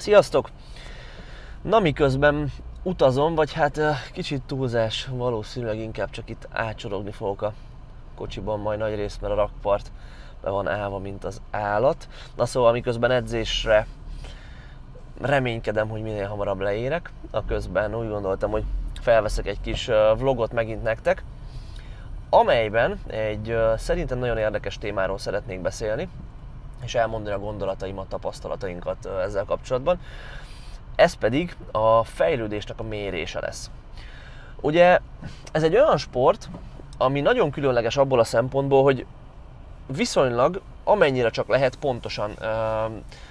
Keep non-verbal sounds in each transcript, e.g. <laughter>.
Sziasztok! Na miközben utazom, vagy hát kicsit túlzás, valószínűleg inkább csak itt átsorogni fogok a kocsiban majd nagy részt, mert a rakpart be van állva, mint az állat. Na szóval miközben edzésre reménykedem, hogy minél hamarabb leérek, a közben úgy gondoltam, hogy felveszek egy kis vlogot megint nektek, amelyben egy szerintem nagyon érdekes témáról szeretnék beszélni, és elmondani a gondolataimat, tapasztalatainkat ezzel kapcsolatban. Ez pedig a fejlődésnek a mérése lesz. Ugye ez egy olyan sport, ami nagyon különleges abból a szempontból, hogy viszonylag amennyire csak lehet pontosan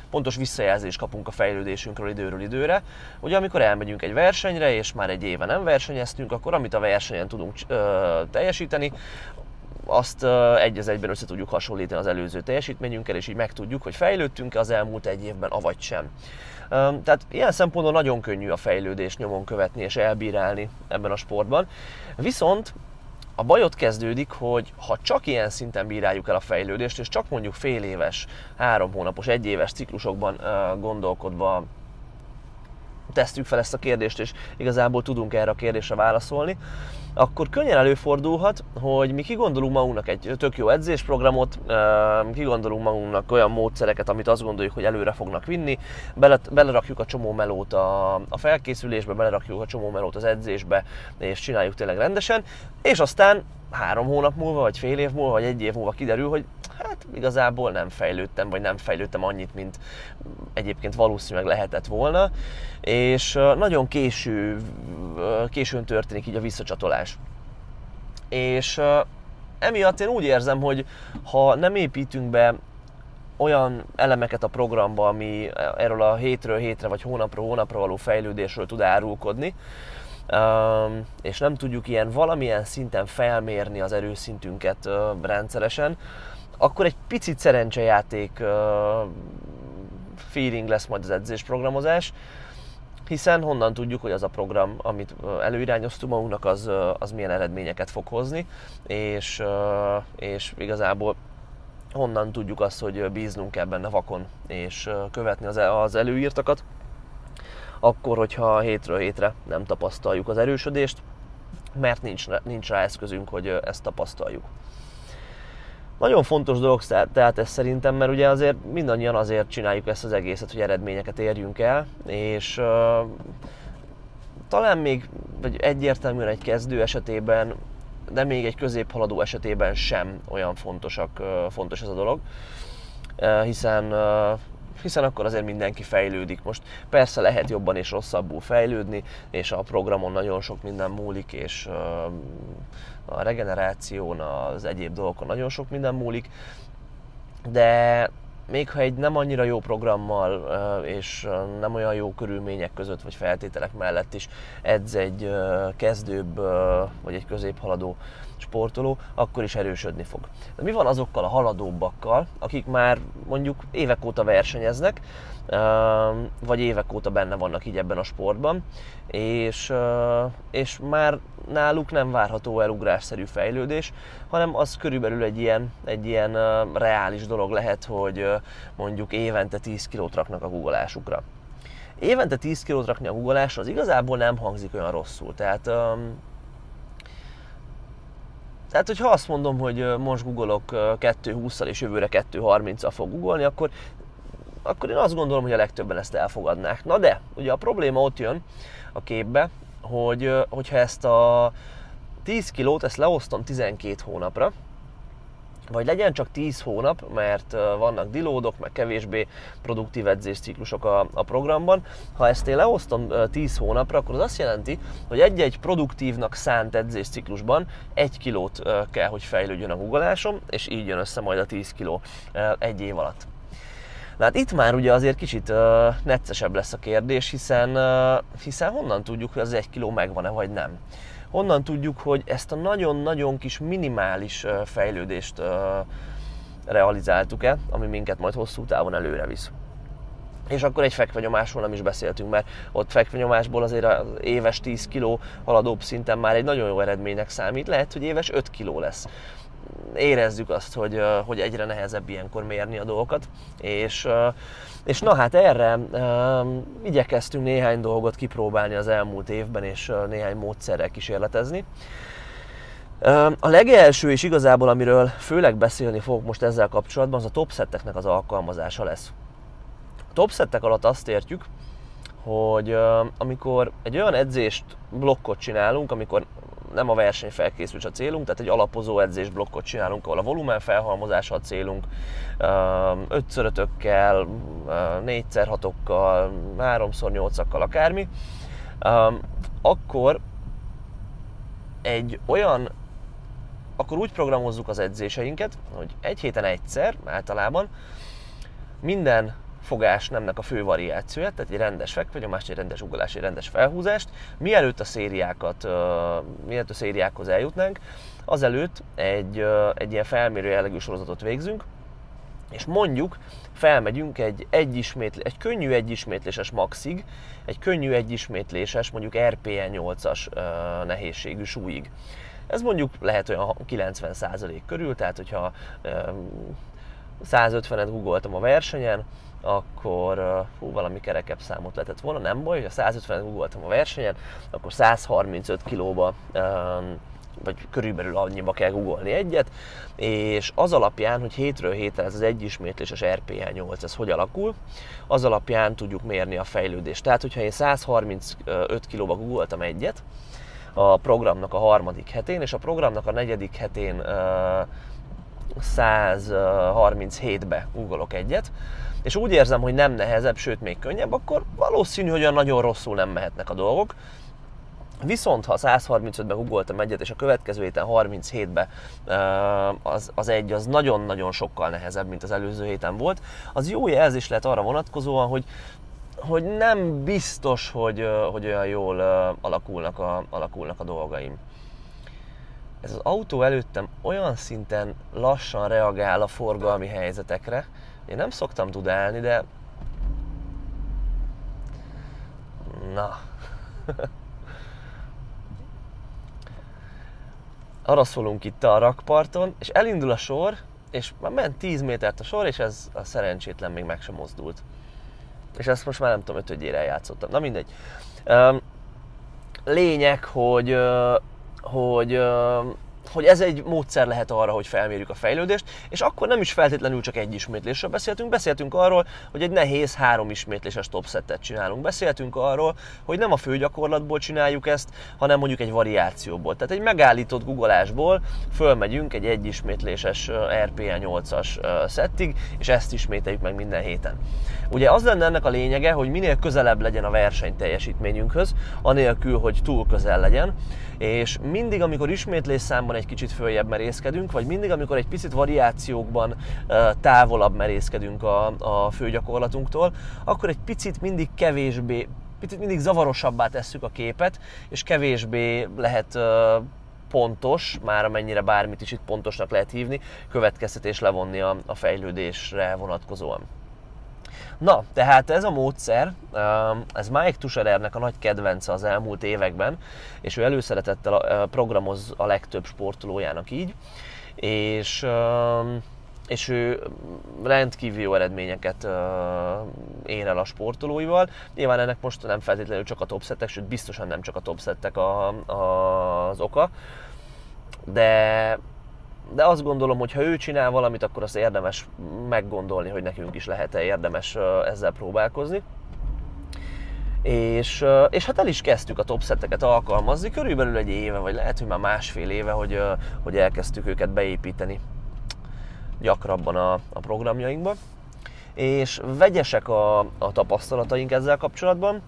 pontos visszajelzést kapunk a fejlődésünkről időről időre. Ugye amikor elmegyünk egy versenyre, és már egy éve nem versenyeztünk, akkor amit a versenyen tudunk teljesíteni, azt egy az egyben össze tudjuk hasonlítani az előző teljesítményünkkel, és így megtudjuk, hogy fejlődtünk-e az elmúlt egy évben, avagy sem. Tehát ilyen szempontból nagyon könnyű a fejlődést nyomon követni és elbírálni ebben a sportban. Viszont a baj ott kezdődik, hogy ha csak ilyen szinten bíráljuk el a fejlődést, és csak mondjuk fél éves, három hónapos, egy éves ciklusokban gondolkodva tesztjük fel ezt a kérdést, és igazából tudunk erre a kérdésre válaszolni, akkor könnyen előfordulhat, hogy mi kigondolunk magunknak egy tök jó edzésprogramot, kigondolunk magunknak olyan módszereket, amit azt gondoljuk, hogy előre fognak vinni, belerakjuk a csomó melót a, a felkészülésbe, belerakjuk a csomó melót az edzésbe, és csináljuk tényleg rendesen, és aztán három hónap múlva, vagy fél év múlva, vagy egy év múlva kiderül, hogy hát igazából nem fejlődtem, vagy nem fejlődtem annyit, mint egyébként valószínűleg lehetett volna, és nagyon késő, későn történik így a visszacsatolás. És emiatt én úgy érzem, hogy ha nem építünk be olyan elemeket a programba, ami erről a hétről hétre, vagy hónapról hónapra való fejlődésről tud árulkodni, és nem tudjuk ilyen valamilyen szinten felmérni az erőszintünket rendszeresen, akkor egy picit szerencsejáték feeling lesz majd az edzésprogramozás, hiszen honnan tudjuk, hogy az a program, amit előirányoztunk magunknak, az, az milyen eredményeket fog hozni, és, és igazából honnan tudjuk azt, hogy bíznunk kell benne vakon, és követni az, az előírtakat, akkor, hogyha hétről hétre nem tapasztaljuk az erősödést, mert nincs, nincs rá eszközünk, hogy ezt tapasztaljuk. Nagyon fontos dolog tehát ez szerintem, mert ugye azért mindannyian azért csináljuk ezt az egészet, hogy eredményeket érjünk el, és talán még vagy egyértelműen egy kezdő esetében, de még egy középhaladó esetében sem olyan fontosak, fontos ez a dolog, hiszen hiszen akkor azért mindenki fejlődik. Most persze lehet jobban és rosszabbul fejlődni, és a programon nagyon sok minden múlik, és a regeneráción, az egyéb dolgokon nagyon sok minden múlik, de még ha egy nem annyira jó programmal és nem olyan jó körülmények között vagy feltételek mellett is edz egy kezdőbb vagy egy középhaladó sportoló, akkor is erősödni fog. De mi van azokkal a haladóbbakkal, akik már mondjuk évek óta versenyeznek, vagy évek óta benne vannak így ebben a sportban, és, és már náluk nem várható el ugrásszerű fejlődés, hanem az körülbelül egy ilyen, egy ilyen reális dolog lehet, hogy mondjuk évente 10 kilót raknak a guggolásukra. Évente 10 kilót rakni a guggolásra az igazából nem hangzik olyan rosszul. Tehát tehát, hogyha azt mondom, hogy most googolok 2.20-szal és jövőre 2.30-al fog googolni, akkor, akkor én azt gondolom, hogy a legtöbben ezt elfogadnák. Na de, ugye a probléma ott jön a képbe, hogy hogyha ezt a 10 kilót, ezt leosztom 12 hónapra, vagy legyen csak 10 hónap, mert vannak dilódok, meg kevésbé produktív edzésciklusok a, a programban. Ha ezt én leosztom 10 hónapra, akkor az azt jelenti, hogy egy-egy produktívnak szánt edzésciklusban egy kilót kell, hogy fejlődjön a guggolásom, és így jön össze majd a 10 kiló egy év alatt. Na hát itt már ugye azért kicsit uh, neccesebb lesz a kérdés, hiszen, uh, hiszen honnan tudjuk, hogy az egy kiló megvan-e vagy nem honnan tudjuk, hogy ezt a nagyon-nagyon kis minimális fejlődést realizáltuk-e, ami minket majd hosszú távon előre visz. És akkor egy fekvenyomásról nem is beszéltünk, mert ott fekvenyomásból azért az éves 10 kg haladóbb szinten már egy nagyon jó eredménynek számít, lehet, hogy éves 5 kg lesz. érezzük azt, hogy, hogy egyre nehezebb ilyenkor mérni a dolgokat, és, és na hát erre igyekeztünk néhány dolgot kipróbálni az elmúlt évben, és néhány módszerrel kísérletezni. A legelső és igazából, amiről főleg beszélni fogok most ezzel kapcsolatban, az a topsetteknek az alkalmazása lesz. A topsettek alatt azt értjük, hogy amikor egy olyan edzést, blokkot csinálunk, amikor nem a verseny felkészülés a célunk, tehát egy alapozó edzés blokkot csinálunk, ahol a volumen felhalmozása a célunk, 5 ötökkel, 4 hatokkal, 3 8 akármi, akkor egy olyan akkor úgy programozzuk az edzéseinket, hogy egy héten egyszer általában minden fogás nemnek a fő variációját, tehát egy rendes fekvőnyomás, egy rendes ugolás, egy rendes felhúzást, mielőtt a szériákat, mielőtt a szériákhoz eljutnánk, azelőtt egy, egy ilyen felmérő jellegű sorozatot végzünk, és mondjuk felmegyünk egy, egy, ismétlé, egy könnyű egyismétléses maxig, egy könnyű egyismétléses, mondjuk RPN 8-as nehézségű súlyig. Ez mondjuk lehet olyan 90% körül, tehát hogyha 150-et googoltam a versenyen, akkor hú, valami kerekebb számot lehetett volna, nem baj, hogyha 150-et googoltam a versenyen, akkor 135 kilóba vagy körülbelül annyiba kell googolni egyet, és az alapján, hogy hétről hétre ez az egyismétléses RPH 8, ez hogy alakul, az alapján tudjuk mérni a fejlődést. Tehát, hogyha én 135 kilóba googoltam egyet, a programnak a harmadik hetén, és a programnak a negyedik hetén 137-be googolok egyet, és úgy érzem, hogy nem nehezebb, sőt még könnyebb, akkor valószínű, hogy olyan nagyon rosszul nem mehetnek a dolgok. Viszont ha 135-ben googoltam egyet, és a következő héten 37-be az, az egy az nagyon-nagyon sokkal nehezebb, mint az előző héten volt, az jó jelzés lehet arra vonatkozóan, hogy hogy nem biztos, hogy, hogy olyan jól alakulnak a, alakulnak a dolgaim. Ez az autó előttem olyan szinten lassan reagál a forgalmi helyzetekre, én nem szoktam dudálni, de... Na... <laughs> Arra szólunk itt a rakparton, és elindul a sor, és már ment 10 métert a sor, és ez a szerencsétlen még meg sem mozdult. És ezt most már nem tudom, ötödjére játszottam. Na mindegy. Lényeg, hogy, hogy hogy ez egy módszer lehet arra, hogy felmérjük a fejlődést, és akkor nem is feltétlenül csak egy ismétlésről beszéltünk, beszéltünk arról, hogy egy nehéz három ismétléses topsetet csinálunk. Beszéltünk arról, hogy nem a fő gyakorlatból csináljuk ezt, hanem mondjuk egy variációból. Tehát egy megállított googolásból fölmegyünk egy egy ismétléses RPA 8-as szettig, és ezt ismételjük meg minden héten. Ugye az lenne ennek a lényege, hogy minél közelebb legyen a verseny teljesítményünkhöz, anélkül, hogy túl közel legyen, és mindig, amikor ismétlés számban egy kicsit följebb merészkedünk, vagy mindig, amikor egy picit variációkban távolabb merészkedünk a, a főgyakorlatunktól, akkor egy picit mindig kevésbé, picit mindig zavarosabbá tesszük a képet, és kevésbé lehet pontos, már amennyire bármit is itt pontosnak lehet hívni, következtetés levonni a, a fejlődésre vonatkozóan. Na, tehát ez a módszer, um, ez Mike Tusherernek a nagy kedvence az elmúlt években, és ő előszeretettel uh, programoz a legtöbb sportolójának így, és um, és ő rendkívül jó eredményeket uh, ér el a sportolóival. Nyilván ennek most nem feltétlenül csak a topsettek, sőt biztosan nem csak a topsettek a, a, az oka, de de azt gondolom, hogy ha ő csinál valamit, akkor azt érdemes meggondolni, hogy nekünk is lehet-e érdemes ezzel próbálkozni. És, és hát el is kezdtük a topsetteket alkalmazni, körülbelül egy éve, vagy lehet, hogy már másfél éve, hogy, hogy elkezdtük őket beépíteni gyakrabban a, a programjainkba. És vegyesek a, a tapasztalataink ezzel kapcsolatban.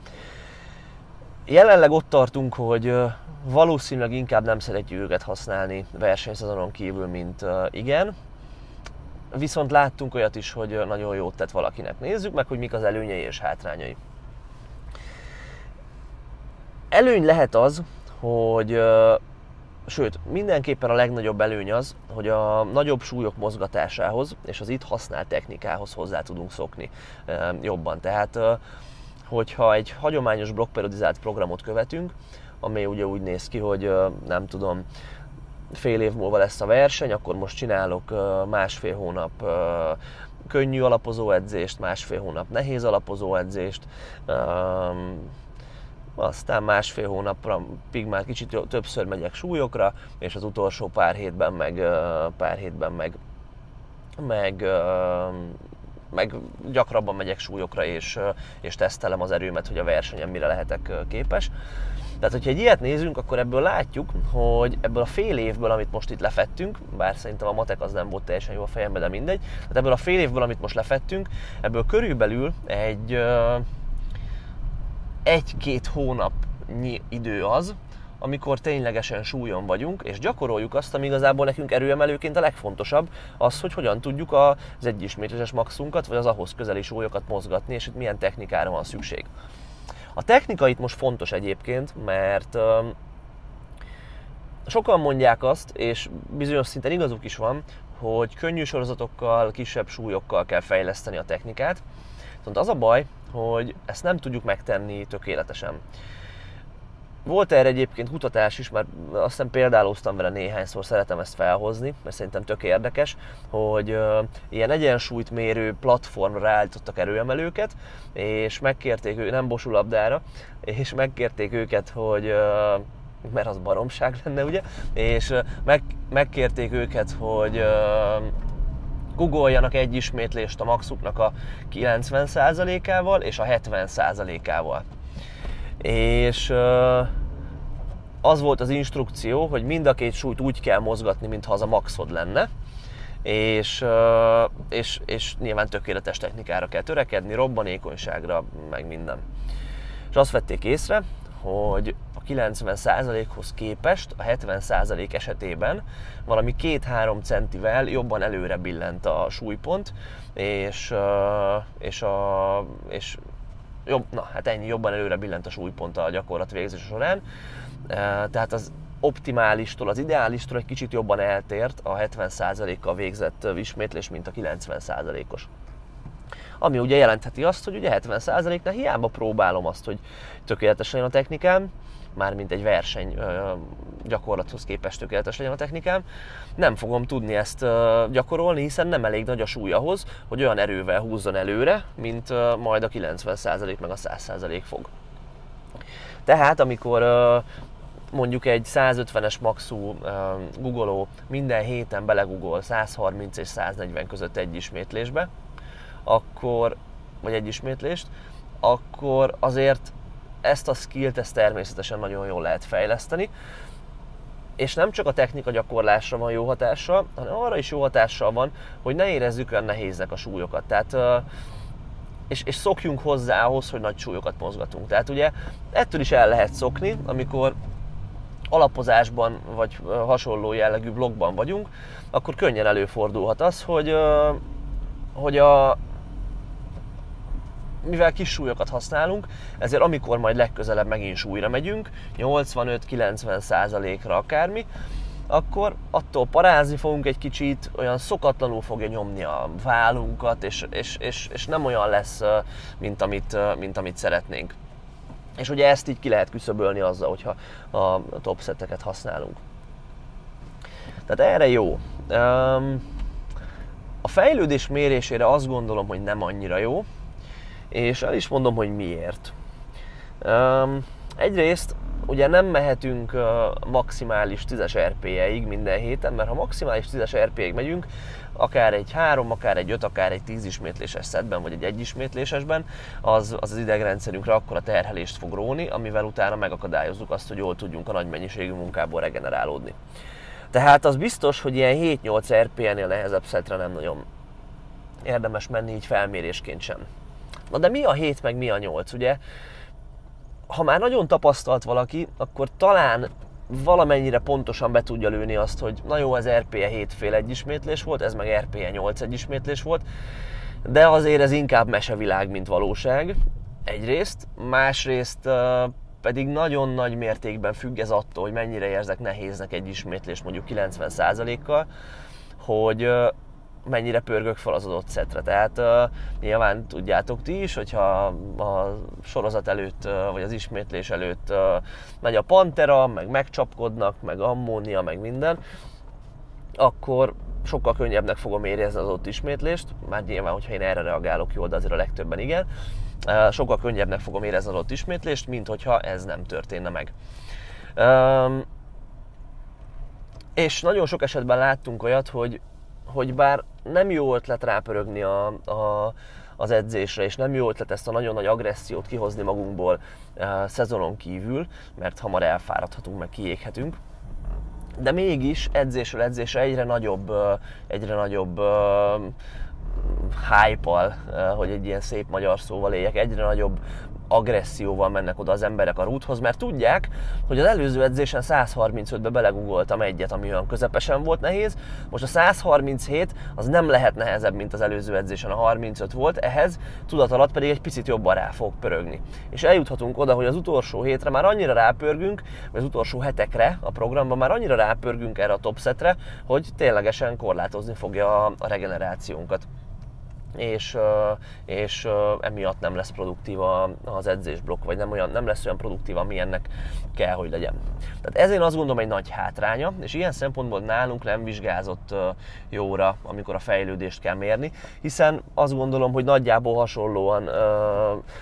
Jelenleg ott tartunk, hogy valószínűleg inkább nem szeretjük őket használni versenyszezonon kívül, mint igen. Viszont láttunk olyat is, hogy nagyon jót tett valakinek. Nézzük meg, hogy mik az előnyei és hátrányai. Előny lehet az, hogy sőt, mindenképpen a legnagyobb előny az, hogy a nagyobb súlyok mozgatásához és az itt használt technikához hozzá tudunk szokni jobban. Tehát, hogyha egy hagyományos blokkperiodizált programot követünk, amely ugye úgy néz ki, hogy nem tudom, fél év múlva lesz a verseny, akkor most csinálok másfél hónap könnyű alapozó edzést, másfél hónap nehéz alapozó edzést, aztán másfél hónapra pig már kicsit többször megyek súlyokra, és az utolsó pár hétben meg, pár hétben meg, meg, meg gyakrabban megyek súlyokra, és, és tesztelem az erőmet, hogy a versenyen mire lehetek képes. Tehát, hogyha egy ilyet nézünk, akkor ebből látjuk, hogy ebből a fél évből, amit most itt lefettünk, bár szerintem a matek az nem volt teljesen jó a fejembe, de mindegy, tehát ebből a fél évből, amit most lefettünk, ebből körülbelül egy egy-két hónapnyi idő az, amikor ténylegesen súlyon vagyunk, és gyakoroljuk azt, ami igazából nekünk erőemelőként a legfontosabb, az, hogy hogyan tudjuk az egyismétleses maxunkat, vagy az ahhoz közeli súlyokat mozgatni, és hogy milyen technikára van szükség. A technika itt most fontos egyébként, mert sokan mondják azt, és bizonyos szinten igazuk is van, hogy könnyű sorozatokkal, kisebb súlyokkal kell fejleszteni a technikát. Viszont az a baj, hogy ezt nem tudjuk megtenni tökéletesen. Volt erre egyébként kutatás is, mert azt hiszem példálóztam vele néhányszor, szeretem ezt felhozni, mert szerintem tök érdekes, hogy ilyen egyensúlyt mérő platformra állítottak erőemelőket, és megkérték őket, nem bosulabdára, és megkérték őket, hogy mert az baromság lenne, ugye? És meg, megkérték őket, hogy googoljanak egy ismétlést a maxuknak a 90%-ával és a 70%-ával és az volt az instrukció, hogy mind a két súlyt úgy kell mozgatni, mintha az a maxod lenne, és, és, és nyilván tökéletes technikára kell törekedni, robbanékonyságra, meg minden. És azt vették észre, hogy a 90%-hoz képest a 70% esetében valami 2-3 centivel jobban előre billent a súlypont, és, és, a, és jobb, na hát ennyi, jobban előre billent a súlypont a gyakorlat végzése során. Tehát az optimálistól, az ideálistól egy kicsit jobban eltért a 70%-kal végzett ismétlés, mint a 90%-os. Ami ugye jelentheti azt, hogy ugye 70%-nál hiába próbálom azt, hogy tökéletes legyen a technikám, mármint egy verseny gyakorlathoz képest tökéletes legyen a technikám, nem fogom tudni ezt gyakorolni, hiszen nem elég nagy a súly ahhoz, hogy olyan erővel húzzon előre, mint majd a 90% meg a 100% fog. Tehát amikor mondjuk egy 150-es maxú googoló minden héten belegugol 130 és 140 között egy ismétlésbe, akkor, vagy egy ismétlést, akkor azért ezt a skillt ezt természetesen nagyon jól lehet fejleszteni, és nem csak a technika gyakorlásra van jó hatással, hanem arra is jó hatással van, hogy ne érezzük olyan nehéznek a súlyokat. Tehát, és, és szokjunk hozzá ahhoz, hogy nagy súlyokat mozgatunk. Tehát ugye ettől is el lehet szokni, amikor alapozásban vagy hasonló jellegű blogban vagyunk, akkor könnyen előfordulhat az, hogy, hogy a, mivel kis súlyokat használunk, ezért amikor majd legközelebb megint súlyra megyünk, 85-90 százalékra akármi, akkor attól parázni fogunk egy kicsit, olyan szokatlanul fogja nyomni a vállunkat, és, és, és, és nem olyan lesz, mint amit, mint amit szeretnénk. És ugye ezt így ki lehet küszöbölni azzal, hogyha a top seteket használunk. Tehát erre jó. A fejlődés mérésére azt gondolom, hogy nem annyira jó, és el is mondom, hogy miért. Um, egyrészt ugye nem mehetünk uh, maximális 10-es RP-ig minden héten, mert ha maximális 10-es RP-ig megyünk, akár egy 3, akár egy 5, akár egy 10 ismétléses szedben, vagy egy 1 ismétlésesben, az az, az idegrendszerünkre akkor a terhelést fog róni, amivel utána megakadályozzuk azt, hogy jól tudjunk a nagy mennyiségű munkából regenerálódni. Tehát az biztos, hogy ilyen 7-8 RP-nél nehezebb szetre nem nagyon érdemes menni így felmérésként sem. Na de mi a 7 meg mi a 8, ugye? Ha már nagyon tapasztalt valaki, akkor talán valamennyire pontosan be tudja lőni azt, hogy na jó, ez RPE 7 fél egyismétlés volt, ez meg RPE 8 egyismétlés volt, de azért ez inkább mesevilág, mint valóság. Egyrészt, másrészt pedig nagyon nagy mértékben függ ez attól, hogy mennyire érzek nehéznek egy ismétlés mondjuk 90%-kal, hogy mennyire pörgök fel az adott szetre. Tehát uh, nyilván tudjátok ti is, hogyha a sorozat előtt, uh, vagy az ismétlés előtt uh, megy a pantera, meg megcsapkodnak, meg ammónia, meg minden, akkor sokkal könnyebbnek fogom érezni az ott ismétlést, már nyilván, hogyha én erre reagálok jól, de azért a legtöbben igen, sokkal könnyebbnek fogom érezni az ott ismétlést, mint hogyha ez nem történne meg. Um, és nagyon sok esetben láttunk olyat, hogy, hogy bár nem jó ötlet rápörögni a, a, az edzésre, és nem jó ötlet ezt a nagyon nagy agressziót kihozni magunkból uh, szezonon kívül, mert hamar elfáradhatunk, meg kiéghetünk, de mégis edzésről edzésre egyre nagyobb, egyre nagyobb hype hogy egy ilyen szép magyar szóval éljek, egyre nagyobb agresszióval mennek oda az emberek a rúthoz, mert tudják, hogy az előző edzésen 135-be belegugoltam egyet, ami olyan közepesen volt nehéz. Most a 137 az nem lehet nehezebb, mint az előző edzésen a 35 volt, ehhez tudat alatt pedig egy picit jobban rá fog pörögni. És eljuthatunk oda, hogy az utolsó hétre már annyira rápörgünk, vagy az utolsó hetekre a programban már annyira rápörgünk erre a topsetre, hogy ténylegesen korlátozni fogja a regenerációnkat és, és emiatt nem lesz produktív az edzésblokk, vagy nem, olyan, nem lesz olyan produktív, amilyennek kell, hogy legyen. Tehát ez én azt gondolom egy nagy hátránya, és ilyen szempontból nálunk nem vizsgázott jóra, amikor a fejlődést kell mérni, hiszen azt gondolom, hogy nagyjából hasonlóan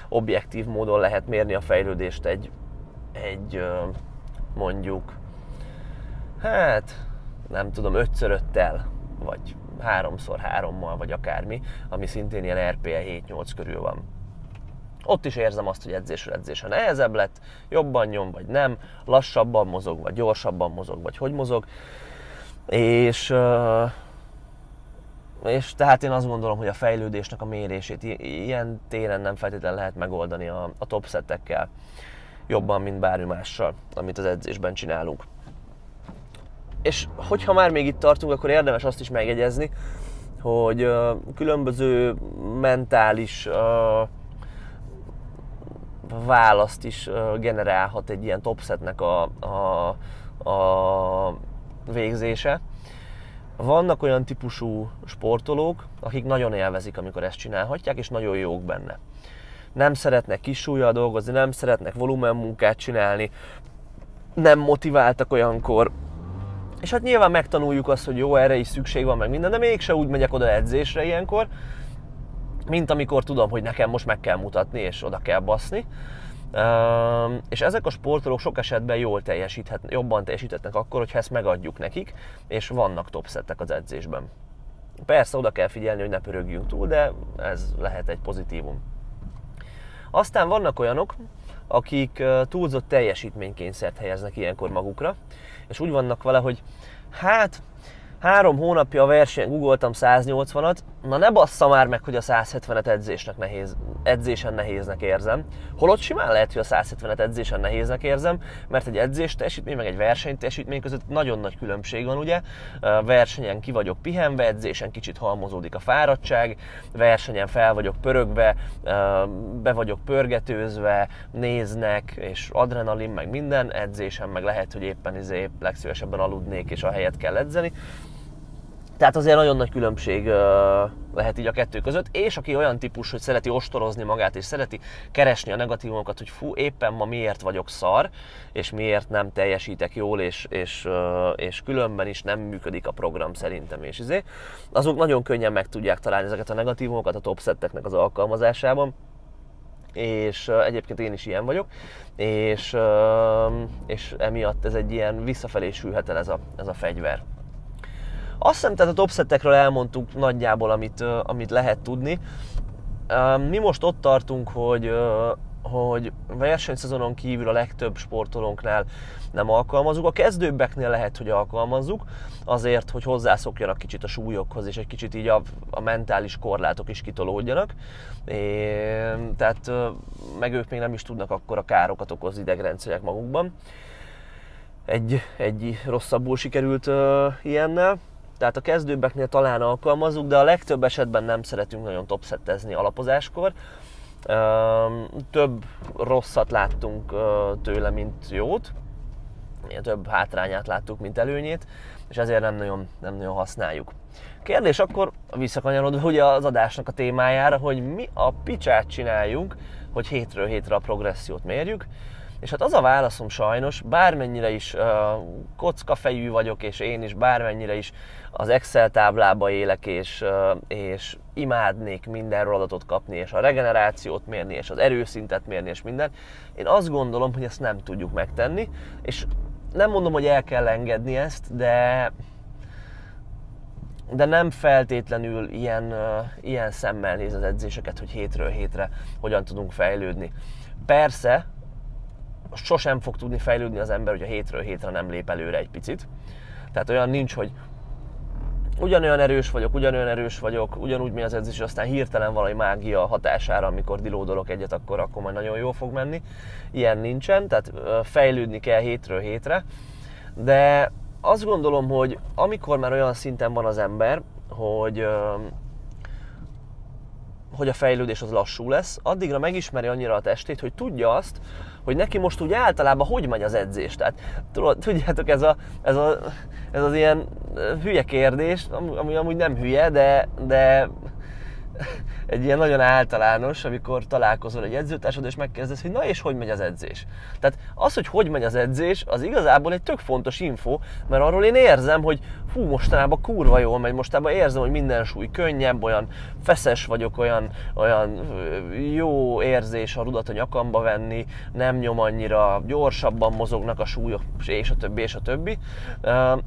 objektív módon lehet mérni a fejlődést egy, egy mondjuk, hát nem tudom, ötször öttel, vagy háromszor hárommal, vagy akármi, ami szintén ilyen RPE 7-8 körül van. Ott is érzem azt, hogy edzésről edzésre nehezebb lett, jobban nyom, vagy nem, lassabban mozog, vagy gyorsabban mozog, vagy hogy mozog. És, és tehát én azt gondolom, hogy a fejlődésnek a mérését ilyen téren nem feltétlenül lehet megoldani a, a top szettekkel jobban, mint bármi mással, amit az edzésben csinálunk. És hogyha már még itt tartunk, akkor érdemes azt is megjegyezni, hogy különböző mentális választ is generálhat egy ilyen topsetnek a, a, a végzése. Vannak olyan típusú sportolók, akik nagyon élvezik, amikor ezt csinálhatják, és nagyon jók benne. Nem szeretnek kis súlyjal dolgozni, nem szeretnek volumenmunkát csinálni, nem motiváltak olyankor, és hát nyilván megtanuljuk azt, hogy jó, erre is szükség van, meg minden, de mégse úgy megyek oda edzésre ilyenkor, mint amikor tudom, hogy nekem most meg kell mutatni, és oda kell baszni. És ezek a sportolók sok esetben jól teljesíthet, jobban teljesíthetnek akkor, hogyha ezt megadjuk nekik, és vannak topszettek az edzésben. Persze oda kell figyelni, hogy ne pörögjünk túl, de ez lehet egy pozitívum. Aztán vannak olyanok, akik túlzott teljesítménykényszert helyeznek ilyenkor magukra, és úgy vannak vele, hogy hát három hónapja a versenyen googoltam 180-at, na ne bassza már meg, hogy a 170-et edzésnek nehéz, edzésen nehéznek érzem. Holott simán lehet, hogy a 170-et edzésen nehéznek érzem, mert egy edzés teljesítmény, meg egy verseny teljesítmény között nagyon nagy különbség van, ugye? Versenyen ki vagyok pihenve, edzésen kicsit halmozódik a fáradtság, versenyen fel vagyok pörögve, be vagyok pörgetőzve, néznek, és adrenalin, meg minden, edzésen meg lehet, hogy éppen izé legszívesebben aludnék, és a helyet kell edzeni. Tehát azért nagyon nagy különbség lehet így a kettő között, és aki olyan típus, hogy szereti ostorozni magát, és szereti keresni a negatívumokat, hogy fú, éppen ma miért vagyok szar, és miért nem teljesítek jól, és, és, és különben is nem működik a program szerintem, és izé, azok nagyon könnyen meg tudják találni ezeket a negatívumokat a topsetteknek az alkalmazásában, és egyébként én is ilyen vagyok, és, és emiatt ez egy ilyen visszafelé sülhet el ez a, ez a fegyver. Azt hiszem, tehát a topsettekről elmondtuk nagyjából, amit, amit lehet tudni. Mi most ott tartunk, hogy hogy versenyszezonon kívül a legtöbb sportolónknál nem alkalmazunk. A kezdőbbeknél lehet, hogy alkalmazzuk, azért, hogy hozzászokjanak kicsit a súlyokhoz, és egy kicsit így a, a mentális korlátok is kitolódjanak. É, tehát meg ők még nem is tudnak akkor a károkat okozni idegrendszerek magukban. Egy, egy rosszabbul sikerült uh, ilyennel. Tehát a kezdőbbeknél talán alkalmazunk, de a legtöbb esetben nem szeretünk nagyon topszettezni alapozáskor. Több rosszat láttunk tőle, mint jót. több hátrányát láttuk, mint előnyét, és ezért nem nagyon, nem nagyon használjuk. Kérdés akkor visszakanyarodva ugye az adásnak a témájára, hogy mi a picsát csináljunk, hogy hétről hétre a progressziót mérjük, és hát az a válaszom sajnos, bármennyire is uh, kockafejű vagyok, és én is bármennyire is az Excel táblába élek, és, és imádnék mindenről adatot kapni, és a regenerációt mérni, és az erőszintet mérni, és minden. Én azt gondolom, hogy ezt nem tudjuk megtenni, és nem mondom, hogy el kell engedni ezt, de de nem feltétlenül ilyen, ilyen szemmel néz az edzéseket, hogy hétről hétre hogyan tudunk fejlődni. Persze, sosem fog tudni fejlődni az ember, hogy a hétről hétre nem lép előre egy picit. Tehát olyan nincs, hogy ugyanolyan erős vagyok, ugyanolyan erős vagyok, ugyanúgy mi az edzés, és aztán hirtelen valami mágia hatására, amikor dilódolok egyet, akkor, akkor majd nagyon jól fog menni. Ilyen nincsen, tehát fejlődni kell hétről hétre. De azt gondolom, hogy amikor már olyan szinten van az ember, hogy hogy a fejlődés az lassú lesz, addigra megismeri annyira a testét, hogy tudja azt, hogy neki most úgy általában hogy megy az edzés. Tehát tudjátok, ez, a, ez, a, ez az ilyen hülye kérdés, ami amúgy nem hülye, de, de <laughs> egy ilyen nagyon általános, amikor találkozol egy edzőtársad, és megkezdesz, hogy na és hogy megy az edzés. Tehát az, hogy hogy megy az edzés, az igazából egy tök fontos info, mert arról én érzem, hogy fú, mostanában kurva jól megy, mostanában érzem, hogy minden súly könnyebb, olyan feszes vagyok, olyan, olyan jó érzés a rudat a nyakamba venni, nem nyom annyira, gyorsabban mozognak a súlyok, és a többi, és a többi.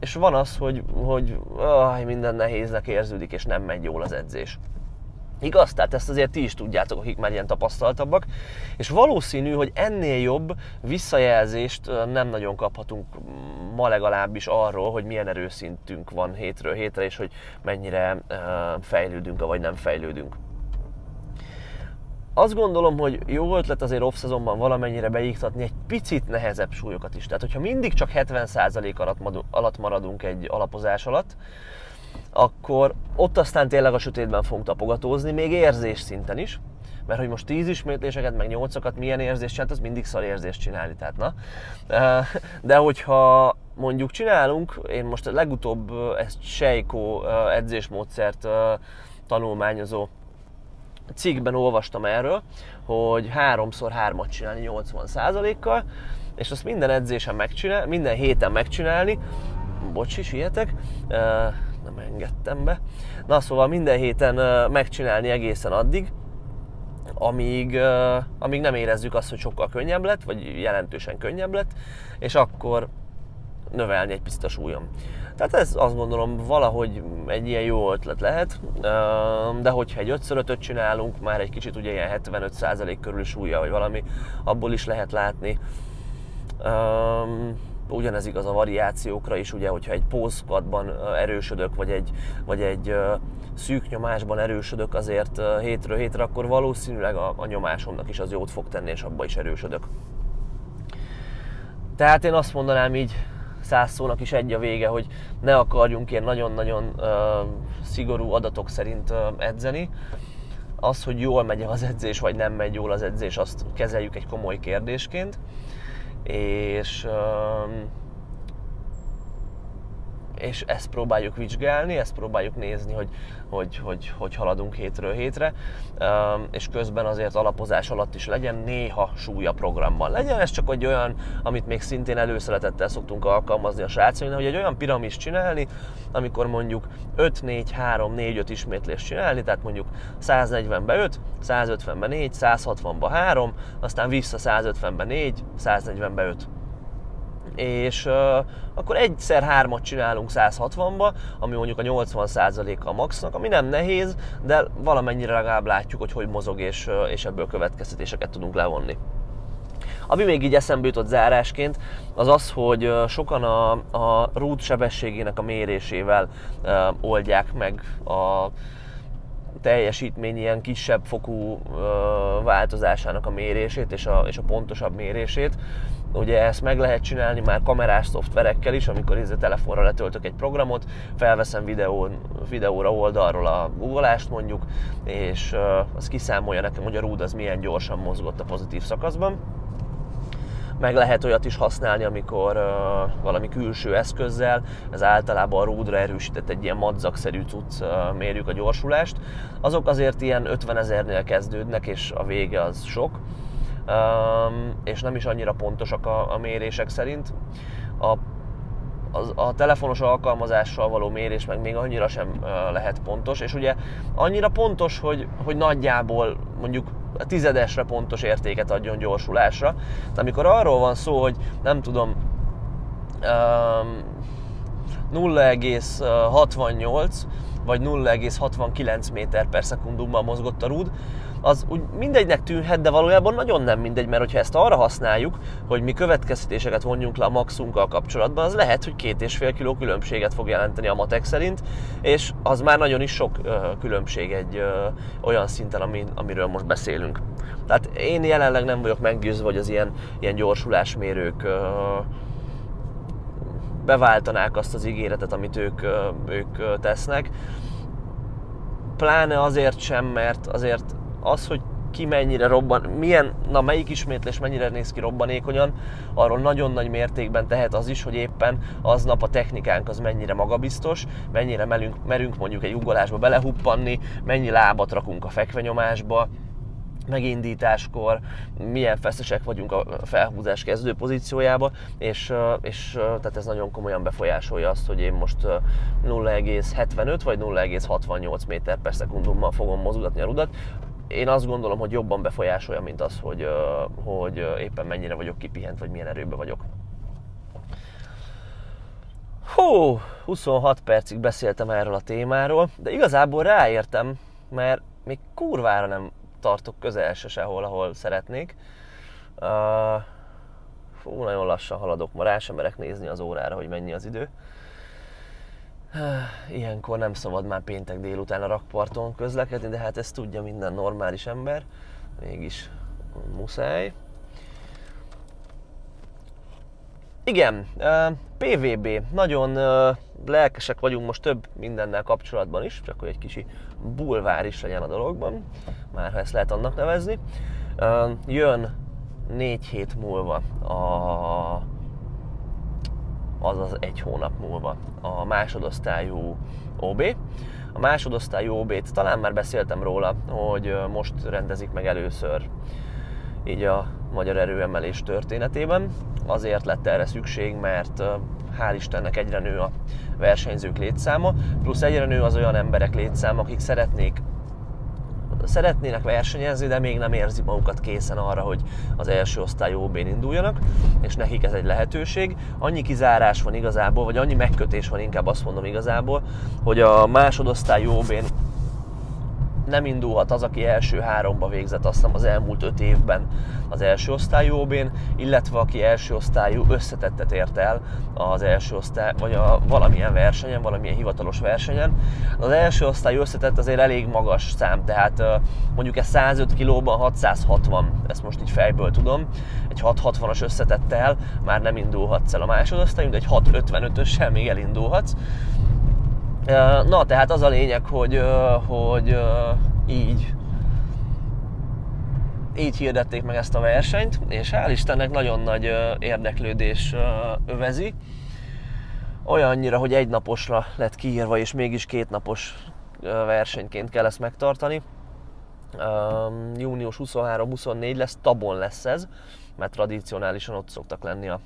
És van az, hogy, hogy ah, minden nehéznek érződik, és nem megy jól az edzés. Igaz? Tehát ezt azért ti is tudjátok, akik már ilyen tapasztaltabbak. És valószínű, hogy ennél jobb visszajelzést nem nagyon kaphatunk ma legalábbis arról, hogy milyen erőszintünk van hétről hétre, és hogy mennyire fejlődünk, vagy nem fejlődünk. Azt gondolom, hogy jó ötlet azért off valamennyire beiktatni egy picit nehezebb súlyokat is. Tehát, hogyha mindig csak 70% alatt maradunk egy alapozás alatt, akkor ott aztán tényleg a sötétben fogunk tapogatózni, még érzés szinten is, mert hogy most 10 ismétléseket, meg 8-akat milyen érzést csinált, az mindig szar érzést csinálni, tehát na. De hogyha mondjuk csinálunk, én most legutóbb ezt Seiko edzésmódszert tanulmányozó cikkben olvastam erről, hogy 3x3-at csinálni 80%-kal, és azt minden edzésen megcsinál, minden héten megcsinálni, bocsi, ilyetek, nem engedtem be. Na szóval minden héten megcsinálni egészen addig, amíg, amíg nem érezzük azt, hogy sokkal könnyebb lett, vagy jelentősen könnyebb lett, és akkor növelni egy picit a súlyom. Tehát ez azt gondolom valahogy egy ilyen jó ötlet lehet, de hogyha egy 5 5 csinálunk, már egy kicsit ugye ilyen 75% körül súlya, vagy valami, abból is lehet látni ugyanez igaz a variációkra is, ugye, hogyha egy pózkatban erősödök, vagy egy, vagy egy szűk nyomásban erősödök azért hétről hétre, akkor valószínűleg a, a nyomásomnak is az jót fog tenni, és abba is erősödök. Tehát én azt mondanám így száz szónak is egy a vége, hogy ne akarjunk ilyen nagyon-nagyon uh, szigorú adatok szerint uh, edzeni. Az, hogy jól megy az edzés, vagy nem megy jól az edzés, azt kezeljük egy komoly kérdésként és és ezt próbáljuk vizsgálni, ezt próbáljuk nézni, hogy hogy, hogy, hogy haladunk hétről hétre, és közben azért alapozás alatt is legyen néha súlya programban. Legyen ez csak egy olyan, amit még szintén előszeretettel szoktunk alkalmazni a srácainknak, hogy egy olyan piramis csinálni, amikor mondjuk 5-4-3-4-5 ismétlést csinálni, tehát mondjuk 140-be 5, 150-be 4, 160-ba 3, aztán vissza 150-be 4, 140-be 5 és uh, akkor egyszer hármat csinálunk 160-ba, ami mondjuk a 80%-a a maxnak, ami nem nehéz, de valamennyire legalább látjuk, hogy hogy mozog, és, és ebből következtetéseket tudunk levonni. Ami még így eszembe jutott zárásként, az az, hogy sokan a, a rút sebességének a mérésével uh, oldják meg a teljesítmény ilyen kisebb fokú uh, változásának a mérését és a, és a pontosabb mérését. Ugye ezt meg lehet csinálni már kamerás szoftverekkel is, amikor a telefonra letöltök egy programot, felveszem videón, videóra oldalról a googleást mondjuk, és az kiszámolja nekem, hogy a rúd az milyen gyorsan mozgott a pozitív szakaszban. meg lehet olyat is használni, amikor uh, valami külső eszközzel, ez általában a ródra erősített egy ilyen madzagszerű cucc uh, mérjük a gyorsulást. Azok azért ilyen 50 ezernél kezdődnek, és a vége az sok, és nem is annyira pontosak a, a mérések szerint. A a, a telefonos alkalmazással való mérés meg még annyira sem lehet pontos, és ugye annyira pontos, hogy, hogy nagyjából mondjuk a tizedesre pontos értéket adjon gyorsulásra. De amikor arról van szó, hogy nem tudom, um, 0,68 vagy 0,69 méter per szekundumban mozgott a rúd, az úgy mindegynek tűnhet, de valójában nagyon nem mindegy, mert hogyha ezt arra használjuk, hogy mi következtetéseket vonjunk le a maxunkkal kapcsolatban, az lehet, hogy két és fél kiló különbséget fog jelenteni a matek szerint, és az már nagyon is sok ö, különbség egy ö, olyan szinten, ami, amiről most beszélünk. Tehát én jelenleg nem vagyok meggyőzve, hogy az ilyen, ilyen gyorsulásmérők ö, beváltanák azt az ígéretet, amit ők, ők tesznek. Pláne azért sem, mert azért az, hogy ki mennyire robban, milyen, na melyik ismétlés mennyire néz ki robbanékonyan, arról nagyon nagy mértékben tehet az is, hogy éppen aznap a technikánk az mennyire magabiztos, mennyire merünk, merünk mondjuk egy ugolásba belehuppanni, mennyi lábat rakunk a fekvenyomásba, megindításkor, milyen feszesek vagyunk a felhúzás kezdő pozíciójába, és, és tehát ez nagyon komolyan befolyásolja azt, hogy én most 0,75 vagy 0,68 méter per szekundummal fogom mozgatni a rudat én azt gondolom, hogy jobban befolyásolja, mint az, hogy, hogy éppen mennyire vagyok kipihent, vagy milyen erőben vagyok. Hú, 26 percig beszéltem erről a témáról, de igazából ráértem, mert még kurvára nem tartok közel se sehol, ahol szeretnék. Uh, fú, nagyon lassan haladok, ma rá sem merek nézni az órára, hogy mennyi az idő. Ilyenkor nem szabad már péntek délután a rakparton közlekedni, de hát ezt tudja minden normális ember. Mégis muszáj. Igen, PVB. Nagyon lelkesek vagyunk most több mindennel kapcsolatban is, csak hogy egy kicsi bulvár is legyen a dologban, már ha ezt lehet annak nevezni. Jön négy hét múlva a azaz egy hónap múlva a másodosztályú OB. A másodosztályú OB-t talán már beszéltem róla, hogy most rendezik meg először így a magyar erőemelés történetében. Azért lett erre szükség, mert hál' Istennek egyre nő a versenyzők létszáma, plusz egyre nő az olyan emberek létszáma, akik szeretnék szeretnének versenyezni, de még nem érzi magukat készen arra, hogy az első osztály OB-n induljanak, és nekik ez egy lehetőség. Annyi kizárás van igazából, vagy annyi megkötés van inkább azt mondom igazából, hogy a másodosztály OB-n nem indulhat az, aki első háromba végzett azt hiszem az elmúlt öt évben az első osztályú ob illetve aki első osztályú összetettet ért el az első osztály, vagy a valamilyen versenyen, valamilyen hivatalos versenyen. Az első osztályú összetett azért elég magas szám, tehát mondjuk ez 105 kilóban 660, ezt most így fejből tudom, egy 660-as összetettel már nem indulhatsz el a másodosztályon, de egy 655-össel még elindulhatsz. Na, tehát az a lényeg, hogy, hogy így így hirdették meg ezt a versenyt, és hál' Istennek nagyon nagy érdeklődés övezi. Olyannyira, hogy egy naposra lett kiírva, és mégis két napos versenyként kell ezt megtartani. Június 23-24 lesz, Tabon lesz ez, mert tradicionálisan ott szoktak lenni a,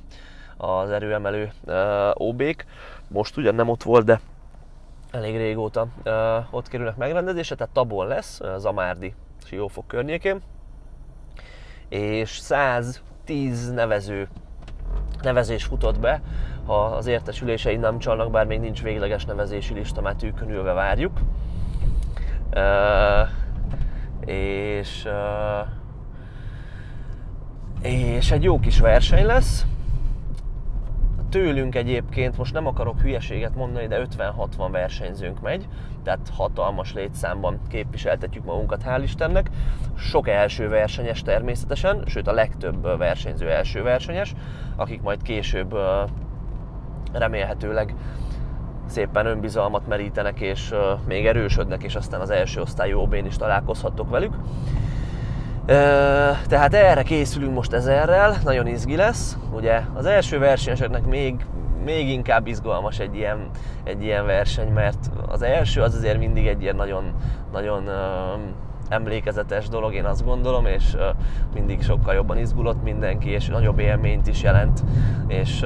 az erőemelő OB-k. Most ugyan nem ott volt, de elég régóta ott kerülnek megrendezésre, tehát Tabon lesz, Zamárdi Siófok környékén, és 110 nevező nevezés futott be, ha az értesülései nem csalnak, bár még nincs végleges nevezési lista, mert tűkön ülve várjuk. Uh, és uh, és egy jó kis verseny lesz, tőlünk egyébként, most nem akarok hülyeséget mondani, de 50-60 versenyzőnk megy, tehát hatalmas létszámban képviseltetjük magunkat, hál' Istennek. Sok első versenyes természetesen, sőt a legtöbb versenyző első versenyes, akik majd később remélhetőleg szépen önbizalmat merítenek és még erősödnek, és aztán az első osztályú OB-n is találkozhattok velük. Tehát erre készülünk most ezerrel, nagyon izgi lesz. Ugye az első versenyeseknek még, még inkább izgalmas egy ilyen, egy ilyen verseny, mert az első az azért mindig egy ilyen nagyon, nagyon emlékezetes dolog, én azt gondolom, és mindig sokkal jobban izgulott mindenki, és nagyobb élményt is jelent, és,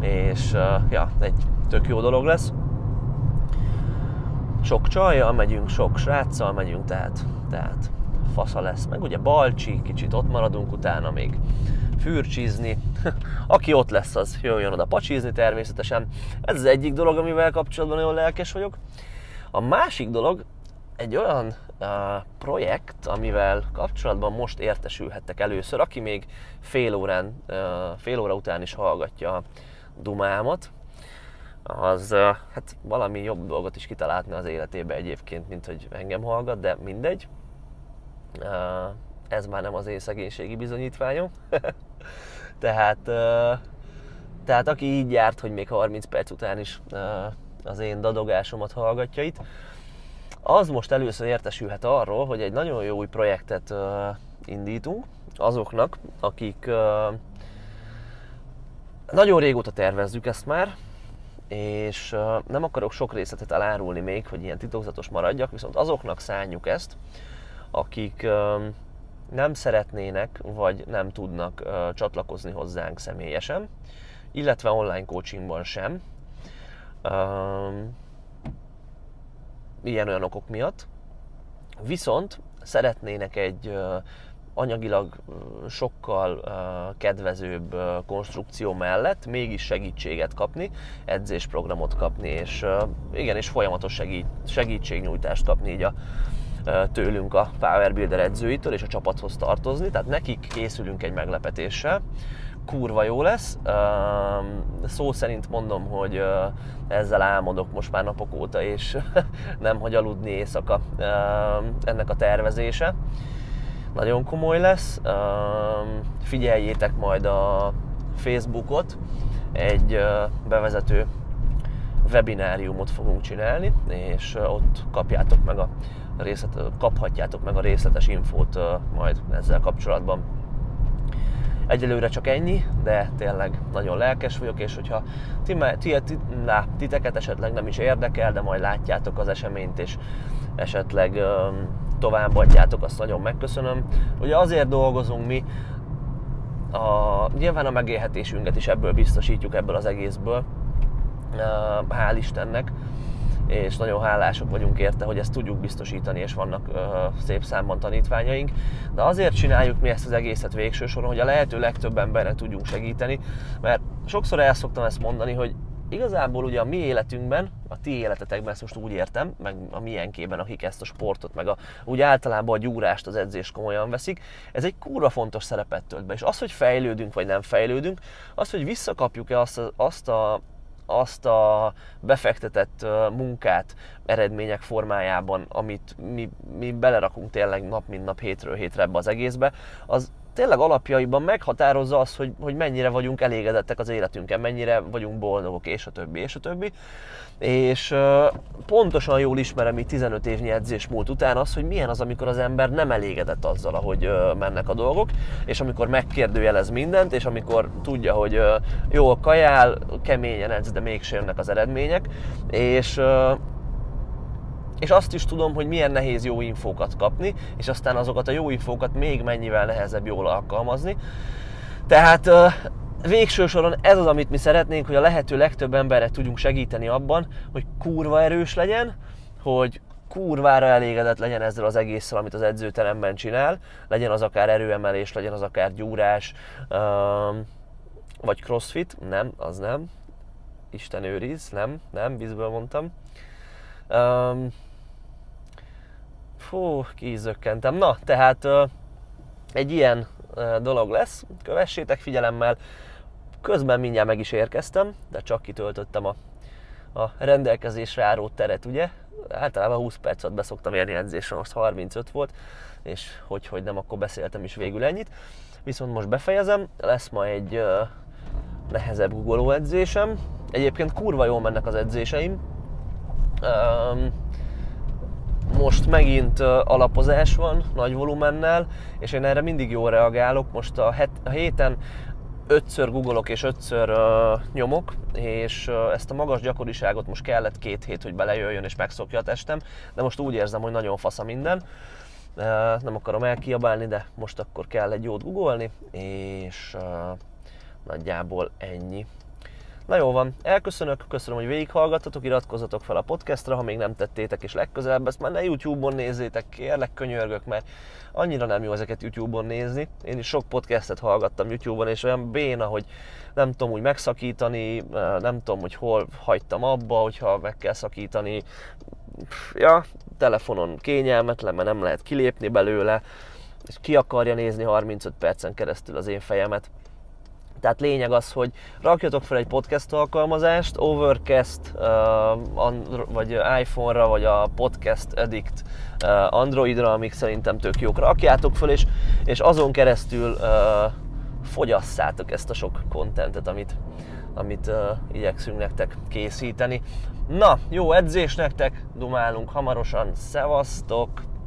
és ja, egy tök jó dolog lesz. Sok csajjal megyünk, sok sráccal megyünk, tehát, tehát fasza lesz. Meg ugye Balcsi, kicsit ott maradunk utána még fürcsizni. <laughs> Aki ott lesz, az jöjjön oda pacsizni természetesen. Ez az egyik dolog, amivel kapcsolatban nagyon lelkes vagyok. A másik dolog, egy olyan uh, projekt, amivel kapcsolatban most értesülhettek először, aki még fél, órán, fél óra után is hallgatja a dumámat, az hát valami jobb dolgot is kitalálna az életébe egyébként, mint hogy engem hallgat, de mindegy. Ez már nem az én szegénységi bizonyítványom. <laughs> tehát, tehát aki így járt, hogy még 30 perc után is az én dadogásomat hallgatja itt, az most először értesülhet arról, hogy egy nagyon jó új projektet indítunk azoknak, akik nagyon régóta tervezzük ezt már, és nem akarok sok részletet elárulni még, hogy ilyen titokzatos maradjak, viszont azoknak szálljuk ezt, akik nem szeretnének, vagy nem tudnak csatlakozni hozzánk személyesen, illetve online coachingban sem. Ilyen-olyan okok miatt. Viszont szeretnének egy anyagilag sokkal kedvezőbb konstrukció mellett mégis segítséget kapni, edzésprogramot kapni, és igenis folyamatos segít, segítségnyújtást kapni így a, tőlünk a Power Builder edzőitől és a csapathoz tartozni, tehát nekik készülünk egy meglepetéssel, kurva jó lesz. Szó szerint mondom, hogy ezzel álmodok most már napok óta, és <laughs> nem hogy aludni éjszaka ennek a tervezése. Nagyon komoly lesz. Figyeljétek majd a Facebookot, egy bevezető webináriumot fogunk csinálni, és ott kapjátok meg a részlet, kaphatjátok meg a részletes infót majd ezzel kapcsolatban. Egyelőre csak ennyi, de tényleg nagyon lelkes vagyok, és hogyha ti, ti, ti, na, titeket esetleg nem is érdekel, de majd látjátok az eseményt, és esetleg um, továbbadjátok, azt nagyon megköszönöm. Ugye azért dolgozunk mi, a, nyilván a megélhetésünket is ebből biztosítjuk, ebből az egészből, hál' Istennek, és nagyon hálások vagyunk érte, hogy ezt tudjuk biztosítani, és vannak ö, szép számban tanítványaink. De azért csináljuk mi ezt az egészet végső soron, hogy a lehető legtöbb emberre tudjunk segíteni, mert sokszor el szoktam ezt mondani, hogy igazából ugye a mi életünkben, a ti életetekben ezt most úgy értem, meg a milyenkében, akik ezt a sportot, meg a, úgy általában a gyúrást, az edzést komolyan veszik, ez egy kurva fontos szerepet tölt be. És az, hogy fejlődünk vagy nem fejlődünk, az, hogy visszakapjuk-e azt azt a azt a befektetett munkát eredmények formájában, amit mi, mi belerakunk tényleg nap mint nap, hétről hétre ebbe az egészbe, az tényleg alapjaiban meghatározza azt, hogy, hogy mennyire vagyunk elégedettek az életünkkel, mennyire vagyunk boldogok, és a többi, és a többi. És pontosan jól ismerem így 15 évnyi edzés múlt után az, hogy milyen az, amikor az ember nem elégedett azzal, ahogy mennek a dolgok, és amikor megkérdőjelez mindent, és amikor tudja, hogy uh, jól kajál, keményen edz, de mégsem jönnek az eredmények, és és azt is tudom, hogy milyen nehéz jó infókat kapni, és aztán azokat a jó infókat még mennyivel nehezebb jól alkalmazni. Tehát végső soron ez az, amit mi szeretnénk, hogy a lehető legtöbb emberre tudjunk segíteni abban, hogy kurva erős legyen, hogy kurvára elégedett legyen ezzel az egésszel, amit az edzőteremben csinál, legyen az akár erőemelés, legyen az akár gyúrás, vagy crossfit, nem, az nem, Isten őriz, nem, nem, vízből mondtam. Fú, kizökkentem. Na, tehát egy ilyen dolog lesz, kövessétek figyelemmel. Közben mindjárt meg is érkeztem, de csak kitöltöttem a, a rendelkezésre álló teret, ugye? Általában 20 percet beszoktam érni edzésre, most 35 volt, és hogy, hogy nem, akkor beszéltem is végül ennyit. Viszont most befejezem, lesz ma egy uh, nehezebb googoló edzésem. Egyébként kurva jól mennek az edzéseim. Um, most megint alapozás van nagy volumennel, és én erre mindig jól reagálok. Most a, het, a héten ötször googolok és ötször uh, nyomok, és uh, ezt a magas gyakoriságot most kellett két hét, hogy belejöjjön és megszokja a testem, de most úgy érzem, hogy nagyon fasz a minden. Uh, nem akarom elkiabálni, de most akkor kell egy jót googolni, és uh, nagyjából ennyi. Na jó van, elköszönök, köszönöm, hogy végighallgattatok, iratkozzatok fel a podcastra, ha még nem tettétek, és legközelebb ezt már ne YouTube-on nézzétek, kérlek, könyörgök, mert annyira nem jó ezeket YouTube-on nézni. Én is sok podcastet hallgattam YouTube-on, és olyan béna, hogy nem tudom úgy megszakítani, nem tudom, hogy hol hagytam abba, hogyha meg kell szakítani. Ja, telefonon kényelmetlen, mert nem lehet kilépni belőle, és ki akarja nézni 35 percen keresztül az én fejemet tehát lényeg az, hogy rakjatok fel egy podcast alkalmazást, Overcast, uh, vagy iPhone-ra, vagy a Podcast Addict uh, Androidra, amik szerintem tök jók. Rakjátok fel, és, és azon keresztül uh, fogyasszátok ezt a sok kontentet, amit, amit uh, igyekszünk nektek készíteni. Na, jó edzés nektek, dumálunk hamarosan, szevasztok!